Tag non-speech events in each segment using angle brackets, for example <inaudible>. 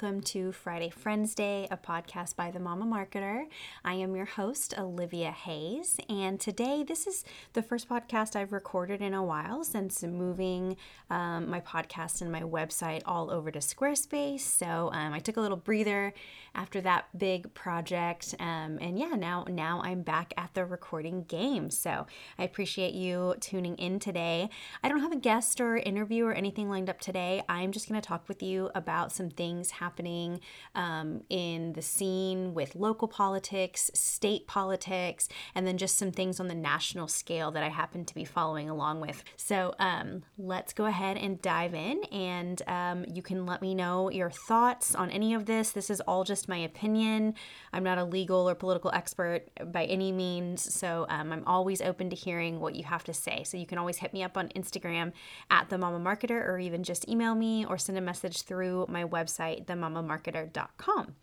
welcome to Friday Friends Day, a podcast by the Mama Marketer. I am your host, Olivia Hayes, and today this is the first podcast I've recorded in a while since moving um, my podcast and my website all over to Squarespace. So um, I took a little breather after that big project, um, and yeah, now now I'm back at the recording game. So I appreciate you tuning in today. I don't have a guest or interview or anything lined up today. I'm just going to talk with you about some things happening um, in the scene with local politics, state politics, and then just some things on the national scale that I happen to be following along with. So um, let's go ahead and dive in, and um, you can let me know your thoughts on any of this. This is all just my opinion. I'm not a legal or political expert by any means, so um, I'm always open to hearing what you have to say. So you can always hit me up on Instagram at the Mama Marketer, or even just email me or send a message through my website, themamamarketer.com.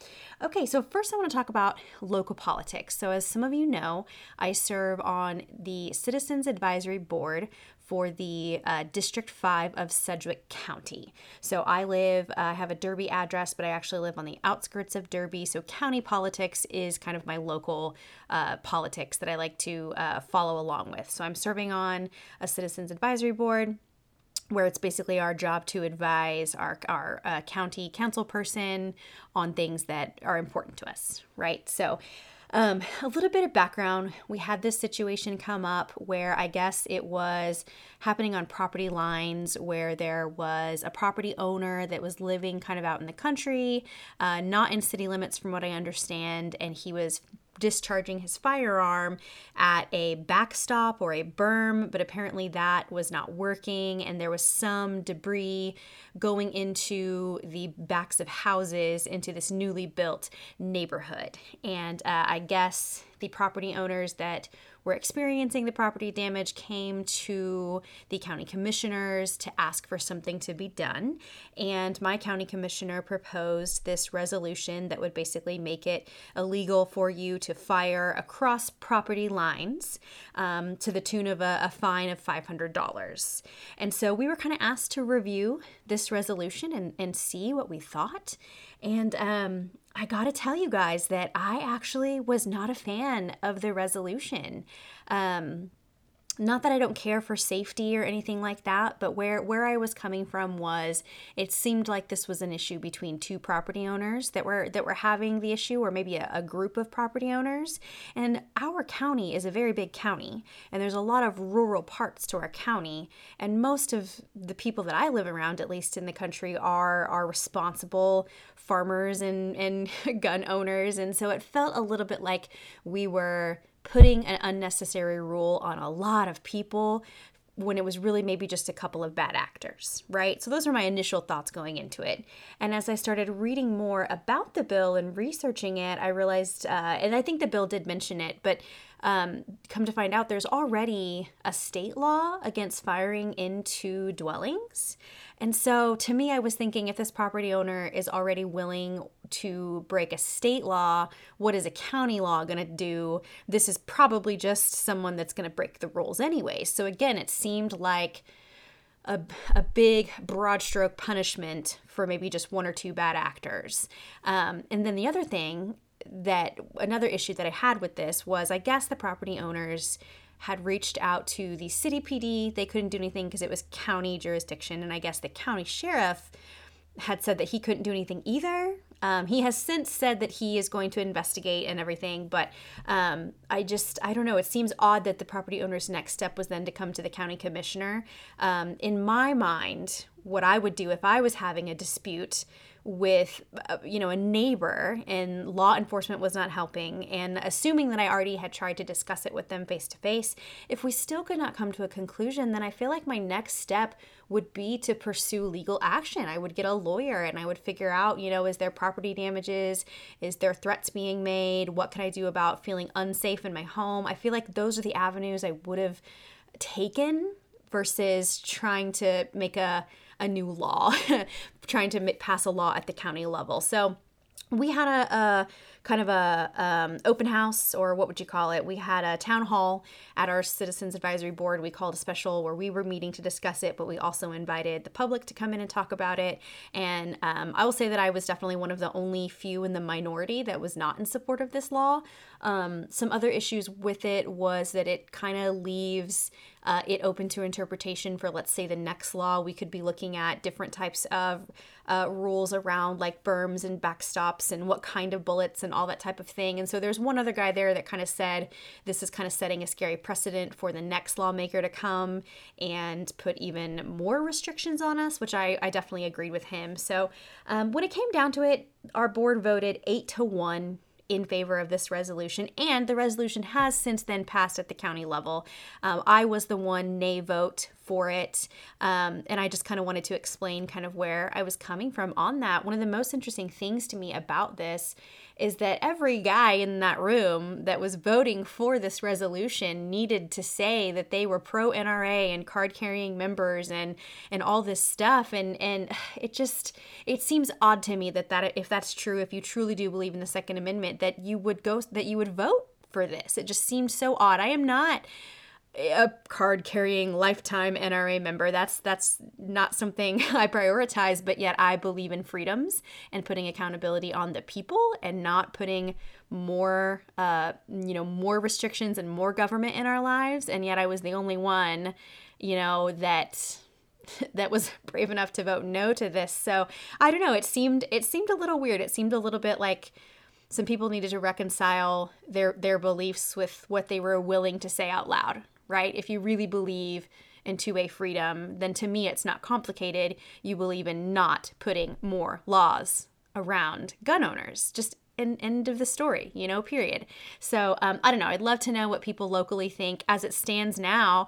Okay, so first I want to talk about local politics. So, as some of you know, I serve on the Citizens Advisory Board for the uh, District 5 of Sedgwick County. So I live, uh, I have a Derby address, but I actually live on the outskirts of Derby. So county politics is kind of my local uh, politics that I like to uh, follow along with. So I'm serving on a Citizens Advisory Board where it's basically our job to advise our, our uh, county council person on things that are important to us, right? So, um, a little bit of background we had this situation come up where I guess it was happening on property lines where there was a property owner that was living kind of out in the country, uh, not in city limits, from what I understand, and he was discharging his firearm at a backstop or a berm, but apparently that was not working, and there was some debris going into the backs of houses into this newly built neighborhood. And uh, I guess the property owners that were experiencing the property damage came to the county commissioners to ask for something to be done. And my county commissioner proposed this resolution that would basically make it illegal for you to fire across property lines um, to the tune of a, a fine of $500. And so we were kind of asked to review this resolution and, and see what we thought. And um, I gotta tell you guys that I actually was not a fan of the resolution. Um, not that I don't care for safety or anything like that, but where where I was coming from was it seemed like this was an issue between two property owners that were that were having the issue, or maybe a, a group of property owners. And our county is a very big county, and there's a lot of rural parts to our county, and most of the people that I live around, at least in the country, are are responsible farmers and and <laughs> gun owners, and so it felt a little bit like we were putting an unnecessary rule on a lot of people when it was really maybe just a couple of bad actors, right? So those are my initial thoughts going into it. And as I started reading more about the bill and researching it, I realized, uh, and I think the bill did mention it, but um, come to find out there's already a state law against firing into dwellings. And so to me, I was thinking if this property owner is already willing to break a state law, what is a county law going to do? This is probably just someone that's going to break the rules anyway. So again, it seemed like a, a big broad stroke punishment for maybe just one or two bad actors. Um, and then the other thing that another issue that I had with this was I guess the property owners had reached out to the city PD. They couldn't do anything because it was county jurisdiction. And I guess the county sheriff had said that he couldn't do anything either. Um, he has since said that he is going to investigate and everything, but um, I just, I don't know. It seems odd that the property owner's next step was then to come to the county commissioner. Um, in my mind, what I would do if I was having a dispute with uh, you know a neighbor and law enforcement was not helping. And assuming that I already had tried to discuss it with them face to face if we still could not come to a conclusion then I feel like my next step would be to pursue legal action. I would get a lawyer and I would figure out you know is there property damages? Is there threats being made? What can I do about feeling unsafe in my home? I feel like those are the avenues I would have taken versus trying to make a a new law, <laughs> trying to pass a law at the county level. So we had a, a kind of a um, open house, or what would you call it? We had a town hall at our Citizens Advisory Board. We called a special where we were meeting to discuss it, but we also invited the public to come in and talk about it. And um, I will say that I was definitely one of the only few in the minority that was not in support of this law. Um, some other issues with it was that it kind of leaves uh, it open to interpretation for, let's say, the next law. We could be looking at different types of uh, rules around like berms and backstops and what kind of bullets and all that type of thing. And so there's one other guy there that kind of said this is kind of setting a scary precedent for the next lawmaker to come and put even more restrictions on us, which I, I definitely agreed with him. So um, when it came down to it, our board voted eight to one in favor of this resolution, and the resolution has since then passed at the county level. Um, I was the one nay vote for it, um, and I just kind of wanted to explain kind of where I was coming from on that. One of the most interesting things to me about this is that every guy in that room that was voting for this resolution needed to say that they were pro NRA and card carrying members and and all this stuff. And and <sighs> it just it seems odd to me that that if that's true if you truly do believe in the second amendment that you would go that you would vote for this. It just seems so odd. I am not a card carrying lifetime NRA member. That's that's not something <laughs> I prioritize, but yet I believe in freedoms and putting accountability on the people and not putting more uh you know more restrictions and more government in our lives and yet I was the only one you know that <laughs> that was <laughs> brave enough to vote no to this. So, I don't know, it seemed it seemed a little weird. It seemed a little bit like some people needed to reconcile their their beliefs with what they were willing to say out loud right? If you really believe in two way freedom, then to me it's not complicated. You believe in not putting more laws around gun owners. Just an end of the story, you know, period. So um, I don't know. I'd love to know what people locally think. As it stands now,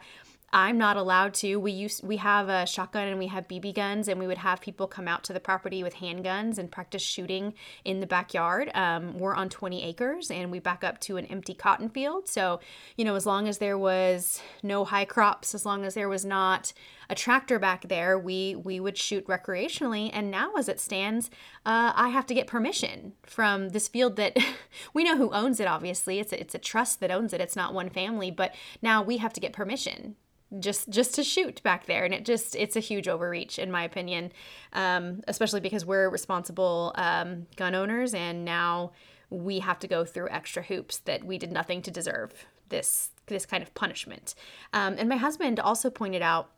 I'm not allowed to. We used we have a shotgun and we have BB guns, and we would have people come out to the property with handguns and practice shooting in the backyard. Um, we're on 20 acres, and we back up to an empty cotton field. So, you know, as long as there was no high crops, as long as there was not a tractor back there, we we would shoot recreationally. And now, as it stands, uh, I have to get permission from this field that <laughs> we know who owns it. Obviously, it's a, it's a trust that owns it. It's not one family, but now we have to get permission just just to shoot back there. And it just it's a huge overreach in my opinion um, especially because we're responsible um, gun owners. And now we have to go through extra hoops that we did nothing to deserve this this kind of punishment. Um, and my husband also pointed out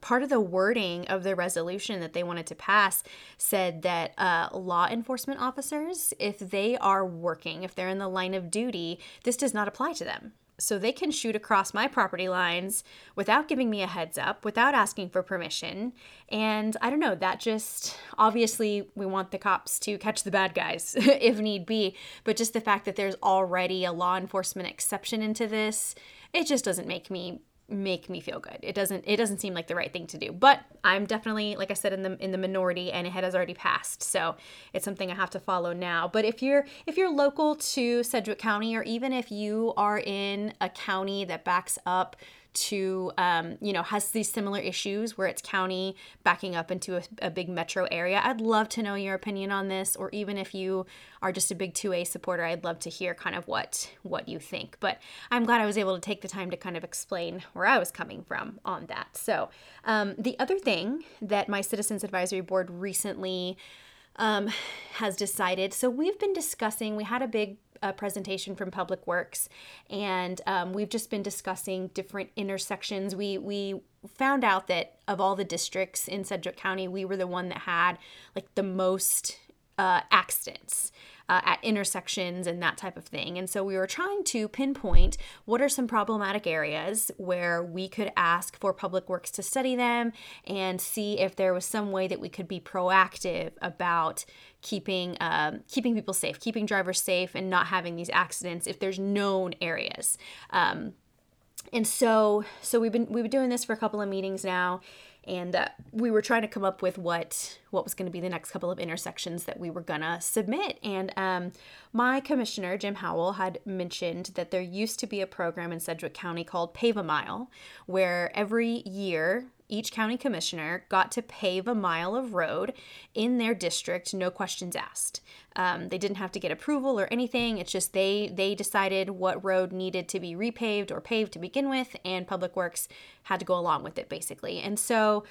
part of the wording of the resolution that they wanted to pass said that uh, law enforcement officers if they are working if they're in the line of duty this does not apply to them so they can shoot across my property lines without giving me a heads up, without asking for permission. And I don't know, that just obviously we want the cops to catch the bad guys <laughs> if need be, but just the fact that there's already a law enforcement exception into this, it just doesn't make me make me feel good. It doesn't it doesn't seem like the right thing to do. But I'm definitely like I said in the in the minority and it has already passed. So it's something I have to follow now. But if you're if you're local to Sedgwick County or even if you are in a county that backs up to um, you know has these similar issues where it's county backing up into a, a, big metro area. I'd love to know your opinion on this or even if you are just a big 2a supporter i'd love to hear kind of what what you think. But i'm glad i was able to take the time to kind of explain where i was coming from on that. So um, the other thing that my citizens advisory board recently um, has decided so we've been discussing we had a big a presentation from Public Works, and um, we've just been discussing different intersections. We we found out that of all the districts in Sedgwick County, we were the one that had like the most uh, accidents uh, at intersections and that type of thing. And so we were trying to pinpoint what are some problematic areas where we could ask for Public Works to study them and see if there was some way that we could be proactive about keeping um, keeping people safe, keeping drivers safe, and not having these accidents if there's known areas. Um, and so so we've been we've been doing this for a couple of meetings now and uh, we were trying to come up with what what was going to be the next couple of intersections that we were going to submit. And um, my commissioner jim howell had mentioned that there used to be a program in sedgwick county called pave a mile where every year each county commissioner got to pave a mile of road in their district no questions asked Um, they didn't have to get approval or anything. It's just they they decided what road needed to be repaved or paved to begin with, and Public Works had to go along with it basically. And so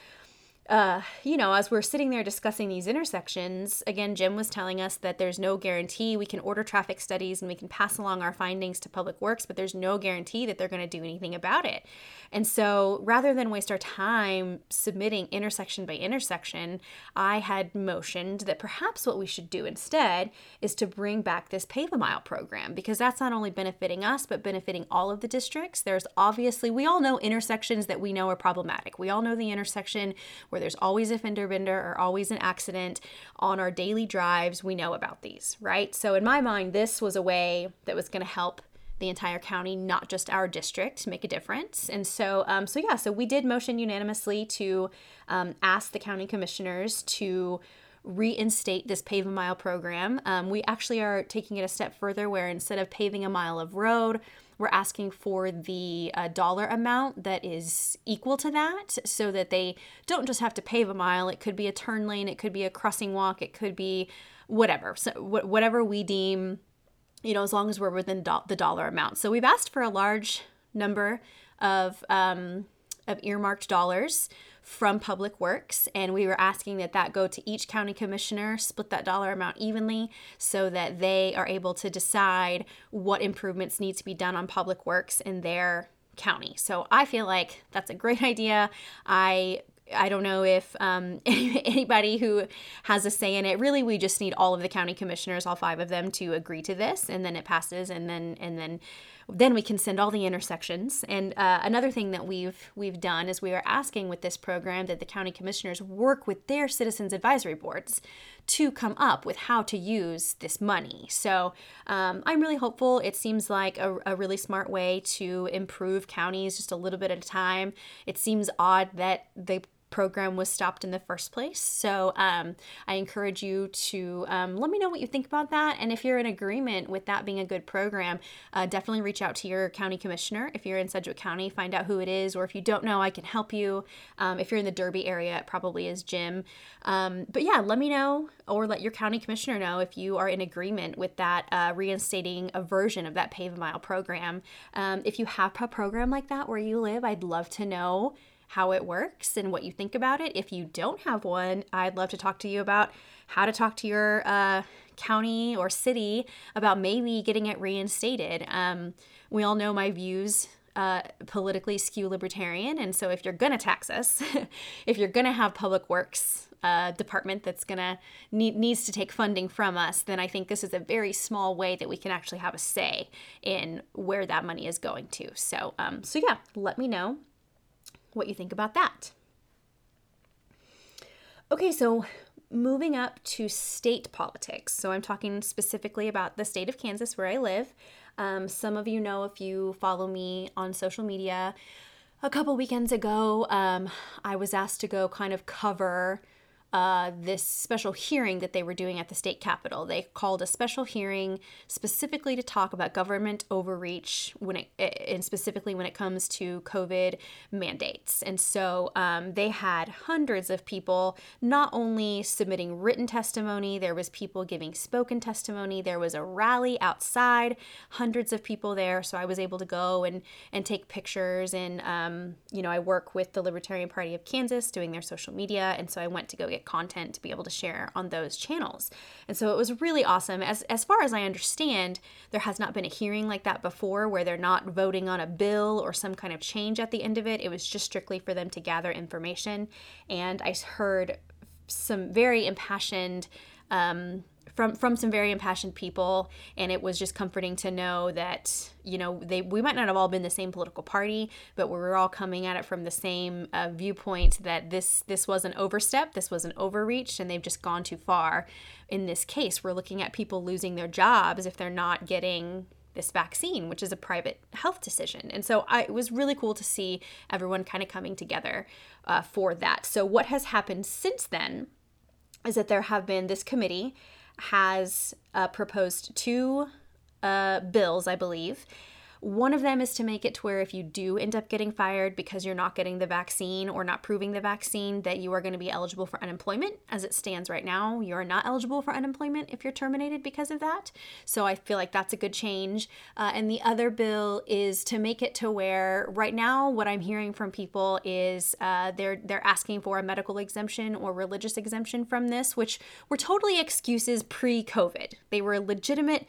uh, you know, as we're sitting there discussing these intersections, again, Jim was telling us that there's no guarantee we can order traffic studies and we can pass along our findings to Public Works, but there's no guarantee that they're going to do anything about it. And so rather than waste our time submitting intersection by intersection, I had motioned that perhaps what we should do instead is to bring back this Pave a Mile program because that's not only benefiting us, but benefiting all of the districts. There's obviously, we all know intersections that we know are problematic. We all know the intersection where where there's always a fender bender or always an accident on our daily drives. We know about these, right? So, in my mind, this was a way that was going to help the entire county, not just our district, make a difference. And so, um, so yeah, so we did motion unanimously to um, ask the county commissioners to reinstate this pave a mile program. Um, we actually are taking it a step further where instead of paving a mile of road, we're asking for the uh, dollar amount that is equal to that so that they don't just have to pave a mile. It could be a turn lane, it could be a crossing walk, it could be whatever. So, wh- whatever we deem, you know, as long as we're within do- the dollar amount. So, we've asked for a large number of, um, of earmarked dollars from Public Works, and we were asking that that go to each county commissioner, split that dollar amount evenly so that they are able to decide what improvements need to be done on Public Works in their county. So I feel like that's a great <laughs> idea. I I don't know if um, <laughs> anybody who has a say in it. Really, we just need all of the county commissioners, all five of them, to agree to this, and then it passes, and then and then then we can send all the intersections. And uh, another thing that we've we've done is we are asking with this program that the county commissioners work with their citizens advisory boards to come up with how to use this money. So um, I'm really hopeful. It seems like a, a really smart way to improve counties just a little bit at a time. It seems odd that they program was stopped in the first place. So um, I encourage you to um, let me know what you think about that. And if you're in agreement with that being a good program, uh, definitely reach out to your county commissioner. If you're in Sedgwick County, find out who it is. Or if you don't know, I can help you. Um, if you're in the Derby area, it probably is Jim. Um, but yeah, let me know or let your county commissioner know if you are in agreement with that uh, reinstating a version of that Pave a Mile program. Um, if you have a program like that where you live, I'd love to know how it works and what you think about it. If you don't have one, I'd love to talk to you about how to talk to your uh, county or city about maybe getting it reinstated. Um, we all know my views uh, politically skew libertarian. And so if you're going to tax us, <laughs> if you're going to have public works uh, department that's going to need, needs to take funding from us, then I think this is a very small way that we can actually have a say in where that money is going to. So, um, so yeah, let me know what you think about that. Okay, so moving up to state politics. So I'm talking specifically about the state of Kansas where I live. Um, some of you know if you follow me on social media. A couple weekends ago, um, I was asked to go kind of cover uh, this special hearing that they were doing at the state capitol. They called a special hearing specifically to talk about government overreach when it, and specifically when it comes to COVID mandates. And so um, they had hundreds of people not only submitting written testimony, there was people giving spoken testimony. There was a rally outside, hundreds of people there. So I was able to go and and take pictures. And um, you know, I work with the Libertarian Party of Kansas doing their social media, and so I went to go get content to be able to share on those channels. And so it was really awesome. As as far as I understand, there has not been a hearing like that before where they're not voting on a bill or some kind of change at the end of it. It was just strictly for them to gather information. And I heard some very impassioned um, from from some very impassioned people and it was just comforting to know that you know they we might not have all been the same political party but we were all coming at it from the same uh, viewpoint that this this was an overstep this was an overreach and they've just gone too far in this case we're looking at people losing their jobs if they're not getting this vaccine, which is a private health decision. And so I, it was really cool to see everyone kind of coming together uh, for that. So, what has happened since then is that there have been this committee has uh, proposed two uh, bills, I believe. One of them is to make it to where if you do end up getting fired because you're not getting the vaccine or not proving the vaccine, that you are going to be eligible for unemployment. As it stands right now, you are not eligible for unemployment if you're terminated because of that. So I feel like that's a good change. Uh, and the other bill is to make it to where right now, what I'm hearing from people is uh, they're they're asking for a medical exemption or religious exemption from this, which were totally excuses pre-COVID. They were legitimate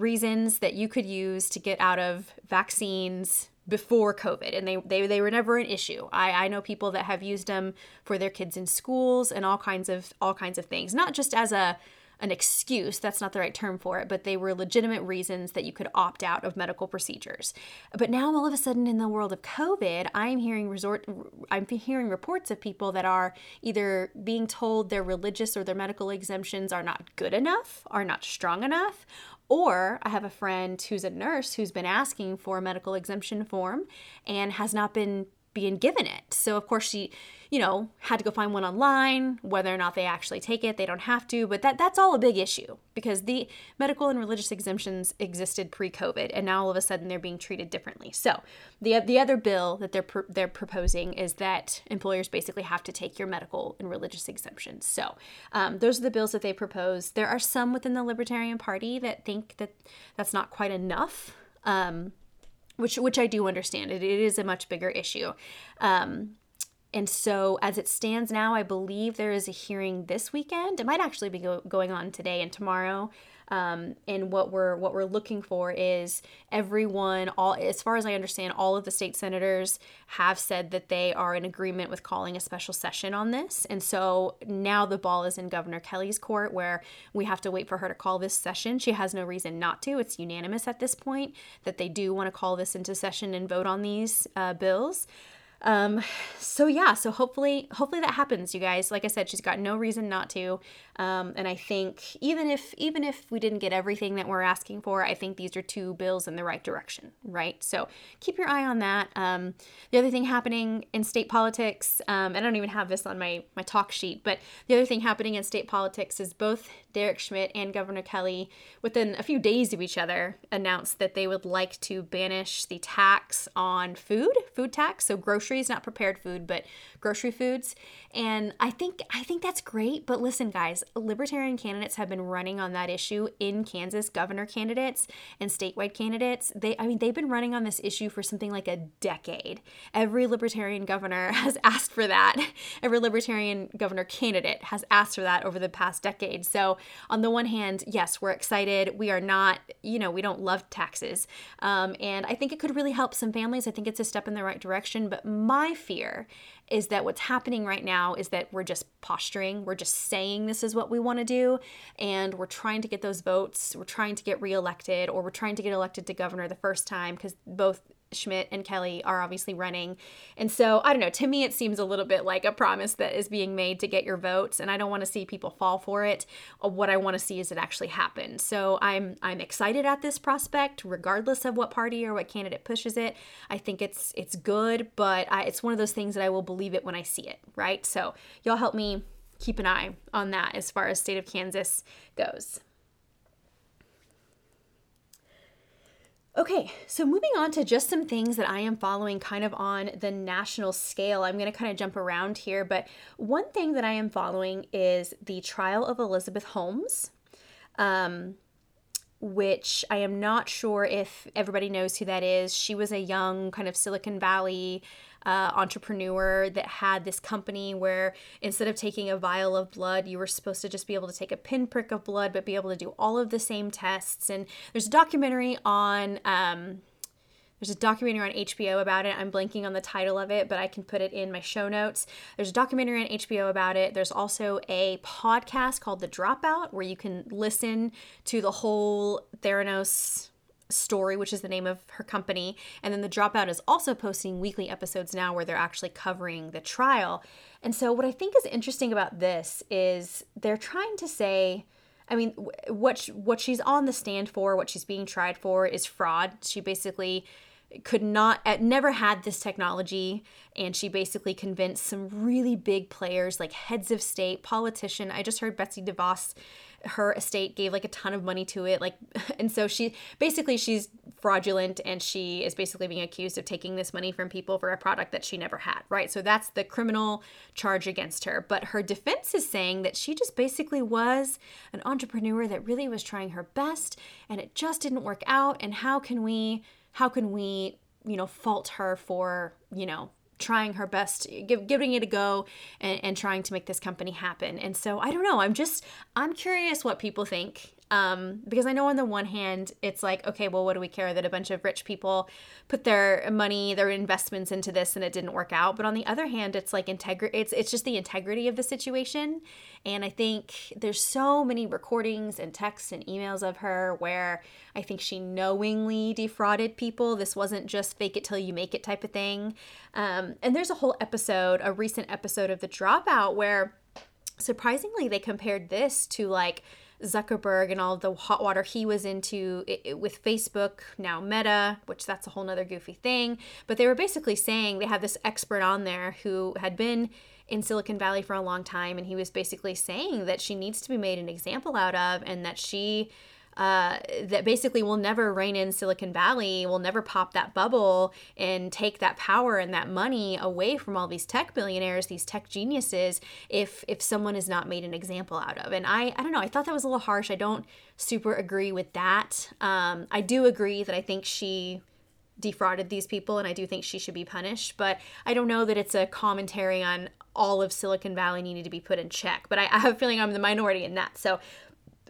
reasons that you could use to get out of vaccines before COVID, and they, they, they were never an issue. I, I know people that have used them for their kids in schools and all kinds of all kinds of things, not just as a an excuse, that's not the right term for it, but they were legitimate reasons that you could opt out of medical procedures. But now all of a sudden in the world of COVID, I'm hearing resort I'm hearing reports of people that are either being told their religious or their medical exemptions are not good enough, are not strong enough, or I have a friend who's a nurse who's been asking for a medical exemption form and has not been being given it. So of course she, you know, had to go find one online, whether or not they actually take it, they don't have to, but that that's all a big issue because the medical and religious exemptions existed pre-COVID and now all of a sudden they're being treated differently. So, the the other bill that they're pr- they're proposing is that employers basically have to take your medical and religious exemptions. So, um, those are the bills that they propose. There are some within the Libertarian Party that think that that's not quite enough. Um, which which I do understand. It, it is a much bigger issue. Um, and so, as it stands now, I believe there is a hearing this weekend. It might actually be go- going on today and tomorrow. Um, and what we're what we're looking for is everyone, all as far as I understand, all of the state senators have said that they are in agreement with calling a special session on this. And so now the ball is in Governor Kelly's court, where we have to wait for her to call this session. She has no reason not to. It's unanimous at this point that they do want to call this into session and vote on these uh, bills. Um, so yeah, so hopefully, hopefully that happens, you guys. Like I said, she's got no reason not to. Um, and I think even if even if we didn't get everything that we're asking for, I think these are two bills in the right direction, right? So keep your eye on that. Um, the other thing happening in state politics, um, I don't even have this on my my talk sheet, but the other thing happening in state politics is both Derek Schmidt and Governor Kelly, within a few days of each other, announced that they would like to banish the tax on food, food tax, so groceries, not prepared food, but grocery foods. And I think I think that's great. But listen, guys, libertarian candidates have been running on that issue in Kansas, governor candidates and statewide candidates. They I mean they've been running on this issue for something like a decade. Every libertarian governor <laughs> has asked for that. Every libertarian governor candidate has asked for that over the past decade. So on the one hand, yes, we're excited. We are not, you know, we don't love taxes. Um, and I think it could really help some families. I think it's a step in the right direction. But my fear is that what's happening right now is that we're just posturing. We're just saying this is what we want to do. And we're trying to get those votes. We're trying to get reelected or we're trying to get elected to governor the first time because both Schmidt and Kelly are obviously running. And so, I don't know, to me, it seems a little bit like a promise that is being made to get your votes. And I don't want to see people fall for it. Uh, what I want to see is it actually happen. So I'm, I'm excited at this prospect, regardless of what party or what candidate pushes it. I think it's, it's good, but I, it's one of those things that I will believe it when I see it, right? So y'all help me keep an eye on that as far as state of Kansas goes. Okay, so moving on to just some things that I am following kind of on the national scale. I'm going to kind of jump around here, but one thing that I am following is the trial of Elizabeth Holmes. Um, which I am not sure if everybody knows who that is. She was a young kind of Silicon Valley uh, entrepreneur that had this company where instead of taking a vial of blood, you were supposed to just be able to take a pinprick of blood, but be able to do all of the same tests. And there's a documentary on. Um, there's a documentary on HBO about it. I'm blanking on the title of it, but I can put it in my show notes. There's a documentary on HBO about it. There's also a podcast called The Dropout where you can listen to the whole Theranos Story, which is the name of her company. And then The Dropout is also posting weekly episodes now where they're actually covering the trial. And so, what I think is interesting about this is they're trying to say, I mean, what what she's on the stand for, what she's being tried for, is fraud. She basically could not uh, never had this technology. And she basically convinced some really big players like heads of state politician. I just heard betsy devos her estate gave like a ton of money to it like <laughs> and so she basically she's fraudulent and she is basically being accused of taking this money from people for a product that she never had right? So that's the criminal charge against her. But her defense is saying that she just basically was an entrepreneur that really was trying her best and it just didn't work out. And how can we how can we you know fault her for you know trying her best, give, giving it a go, and, and trying to make this company happen. And so I don't know. I'm just I'm curious what people think um, because I know on the one hand, it's like, okay, well, what do we care that a bunch of rich people put their money, their investments into this and it didn't work out. But on the other hand, it's like integrity. It's it's just the integrity of the situation. And I think there's so many recordings and texts and emails of her where I think she knowingly defrauded people. This wasn't just fake it till you make it type of thing. Um, and there's a whole episode, a recent episode of The Dropout, where surprisingly they compared this to like Zuckerberg and all the hot water he was into it, it, with Facebook, now Meta, which that's a whole nother goofy thing. But they were basically saying they had this expert on there who had been in Silicon Valley for a long time, and he was basically saying that she needs to be made an example out of and that she uh, that basically will never reign in Silicon Valley, will never pop that bubble and take that power and that money away from all these tech billionaires, these tech geniuses, if if someone is not made an example out of. And I, I don't know, I thought that was a little harsh. I don't super agree with that. Um, I do agree that I think she defrauded these people and I do think she should be punished, but I don't know that it's a commentary on all of Silicon Valley needed to be put in check. But I, I have a feeling I'm the minority in that. So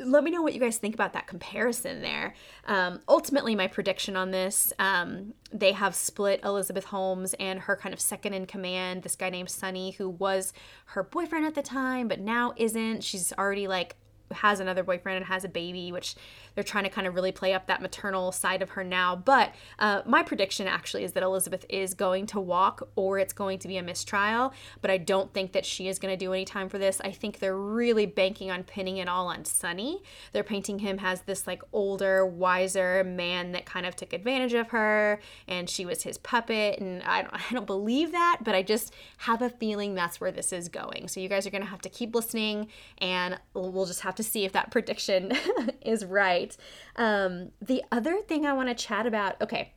let me know what you guys think about that comparison there. Um, ultimately, my prediction on this, um, they have split Elizabeth Holmes and her kind of second in command, this guy named Sunny, who was her boyfriend at the time, but now isn't. She's already like has another boyfriend and has a baby, which they're trying to kind of really play up that maternal side of her now. But uh, my prediction actually is that Elizabeth is going to walk or it's going to be a mistrial. But I don't think that she is going to do any time for this. I think they're really banking on pinning it all on Sunny. They're painting him as this like older, wiser man that kind of took advantage of her and she was his puppet. And I don't, I don't believe that, but I just have a feeling that's where this is going. So you guys are going to have to keep listening and we'll just have to see if that prediction <laughs> is right. Um, the other thing I want to chat about, okay.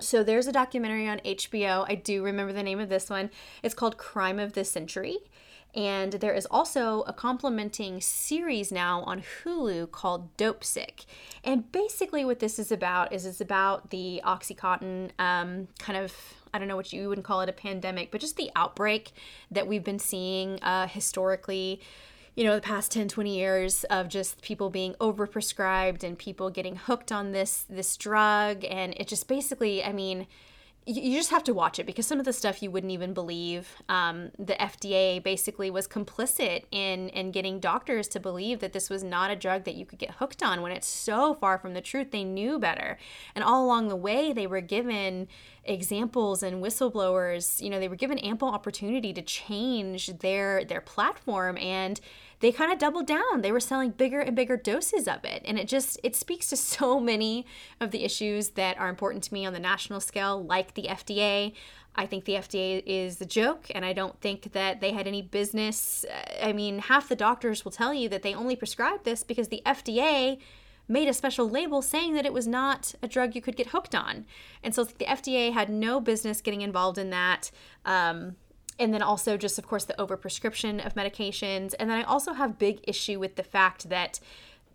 So there's a documentary on HBO. I do remember the name of this one. It's called Crime of the Century. And there is also a complementing series now on Hulu called Dopesick. And basically, what this is about is it's about the Oxycontin um, kind of I don't know what you would call it a pandemic, but just the outbreak that we've been seeing uh, historically you know the past 10 20 years of just people being overprescribed and people getting hooked on this this drug. And it just basically i mean you just have to watch it because some of the stuff you wouldn't even believe. Um, the FDA basically was complicit in in getting doctors to believe that this was not a drug that you could get hooked on when it's so far from the truth. They knew better, and all along the way, they were given examples and whistleblowers. You know, they were given ample opportunity to change their their platform and they kind of doubled down. They were selling bigger and bigger doses of it. And it just it speaks to <laughs> so many of the issues that are important to me on the national scale, like the FDA. I think the FDA is a joke, and I don't think that they had any business. Uh, I mean, half the doctors will tell you that they only prescribed this because the FDA made a special label saying that it was not a drug you could get hooked on. And so the FDA had no business getting involved in that. Um, and then also just of course the overprescription of medications. And then i also have big issue with the fact that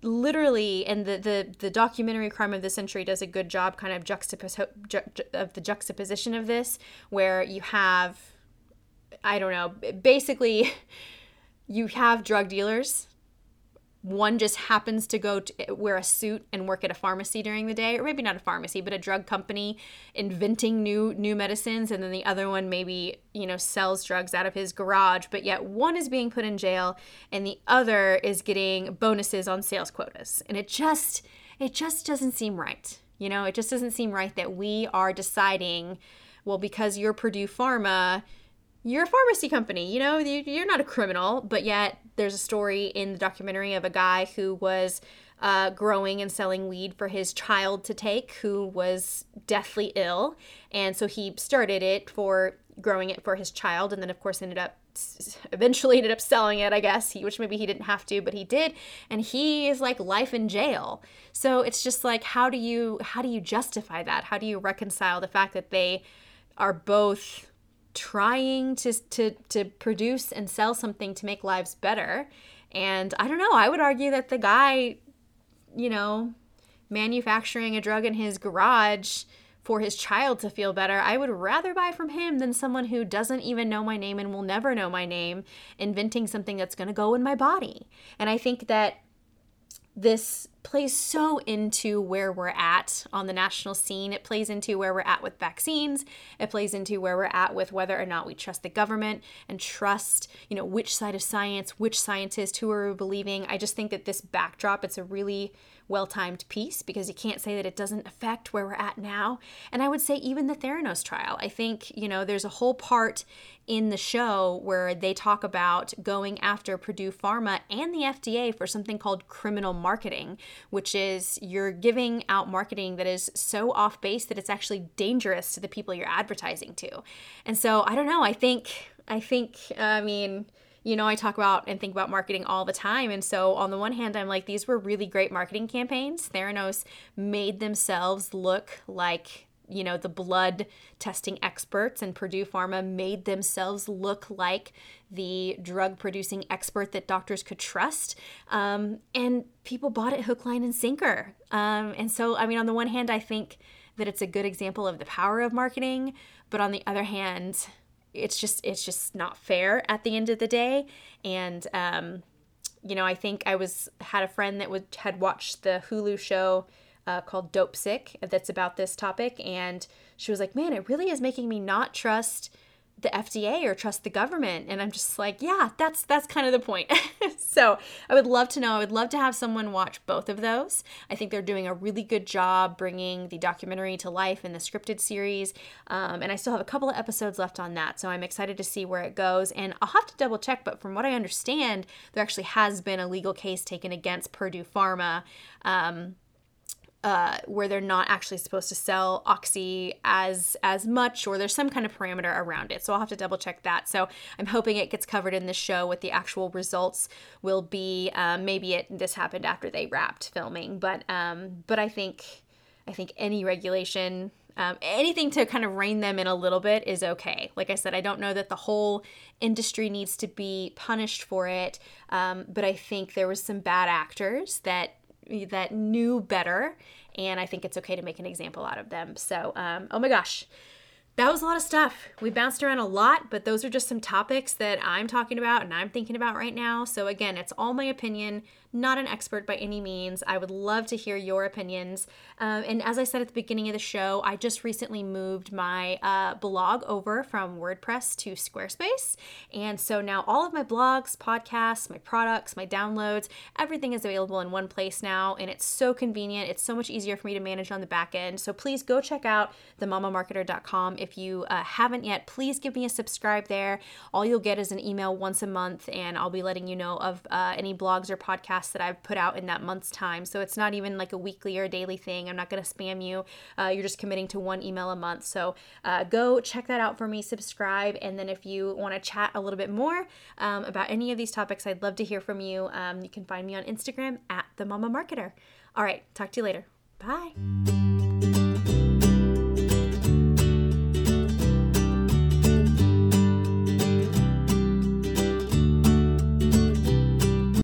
literally and the, the the documentary crime of the century does a good job kind of juxtapose ju- of the juxtaposition of this where you have i don't know basically <laughs> you have drug dealers one just happens to go to wear a suit and work at a pharmacy during the day or maybe not a pharmacy but a drug company inventing new new medicines and then the other one maybe you know sells drugs out of his garage but yet one is being put in jail and the other is getting bonuses on sales quotas. And it just it just doesn't seem right. You know it just doesn't seem right that we are deciding well because you're Purdue Pharma you're a pharmacy company, you know, you're not a criminal, but yet there's a story in the documentary of a guy who was uh, growing and selling weed for his child to take, who was deathly ill. And so he started it for growing it for his child, and then, of course, ended up eventually ended up selling it, I guess, he, which maybe he didn't have to, but he did, and he is like life in jail. So it's just like how do you how do you justify that? How do you reconcile the fact that they are both trying to to to produce and sell something to make lives better? And I don't know, I would argue that the guy you know, manufacturing a drug in his garage for his child to feel better, I would rather buy from him than someone who doesn't even know my name and will never know my name, inventing something that's going to go in my body. And I think that this plays so into where we're at on the national scene. It plays into where we're at with vaccines. It plays into where we're at with whether or not we trust the government and trust, you know, which side of science, which scientist, who are believing. I just think that this backdrop, it's a really well timed piece because you can't say that it doesn't affect where we're at now. And I would say even the Theranos trial. I think, you know, there's a whole part in the show where they talk about going after Purdue Pharma and the FDA for something called criminal marketing, which is you're giving out marketing that is so off base that it's actually dangerous to the people you're advertising to. And so I don't know, I think I think I mean you know, I talk about and think about marketing all the time. And so, on the one hand, I'm like, these were really great marketing campaigns. Theranos made themselves look like, you know, the blood testing experts, and Purdue Pharma made themselves look like the drug producing expert that doctors could trust. Um, and people bought it hook, line, and sinker. Um, and so, I mean, on the one hand, I think that it's a good example of the power of marketing. But on the other hand, it's just it's just not fair at the end of the day. And um, you know i think i was had a friend that would had watched the hulu show uh, called Dopesick that's about this topic. And she was like man it really is making me not trust the FDA or trust the government. And I'm just like, yeah, that's that's kind of the point. <laughs> so I would love to know. I would love to have someone watch both of those. I think they're doing a really good job bringing the documentary to life in the scripted series. Um, and I still have a couple of episodes left on that. So I'm excited to see where it goes. And I'll have to double check, but from what I understand, there actually has been a legal case taken against Purdue Pharma. Um, uh, where they're not actually supposed to sell oxy as as much or there's some kind of parameter around it. So i'll have to double check that. So i'm hoping it gets covered in the show what the actual results will be. Um, maybe it this happened after they wrapped filming. But um, but i think i think any regulation um, anything to kind of rein them in a little bit is okay. Like I said, I don't know that the whole industry needs to be punished for it, um, but I think there was some bad actors that that knew better and i think it's okay to make an example out of them so um, oh my gosh that was a lot of stuff. We bounced around a lot, but those are just some topics that I'm talking about and I'm thinking about right now. So, again, it's all my opinion not an expert by any means. I would love to hear your opinions. Um, and as I said at the beginning of the show, I just recently moved my uh, blog over from WordPress to Squarespace. And so now all of my blogs, podcasts, my products, my downloads, everything is available in one place now. And it's so convenient. It's so much easier for me to manage on the back end. So please go check out themamamarketer.com. If you uh, haven't yet, please give me a subscribe there. All you'll get is an email once a month, and I'll be letting you know of uh, any blogs or podcasts podcasts that I've put out in that month's time. So it's not even like a weekly or daily thing. I'm not going to spam you. Uh, you're just committing to one email a month. So uh, go check that out for me, subscribe. And then if you want to chat a little bit more um, about any of these topics, I'd love to hear from you. Um, you can find me on Instagram at the Mama Marketer. All right, talk to you later. Bye.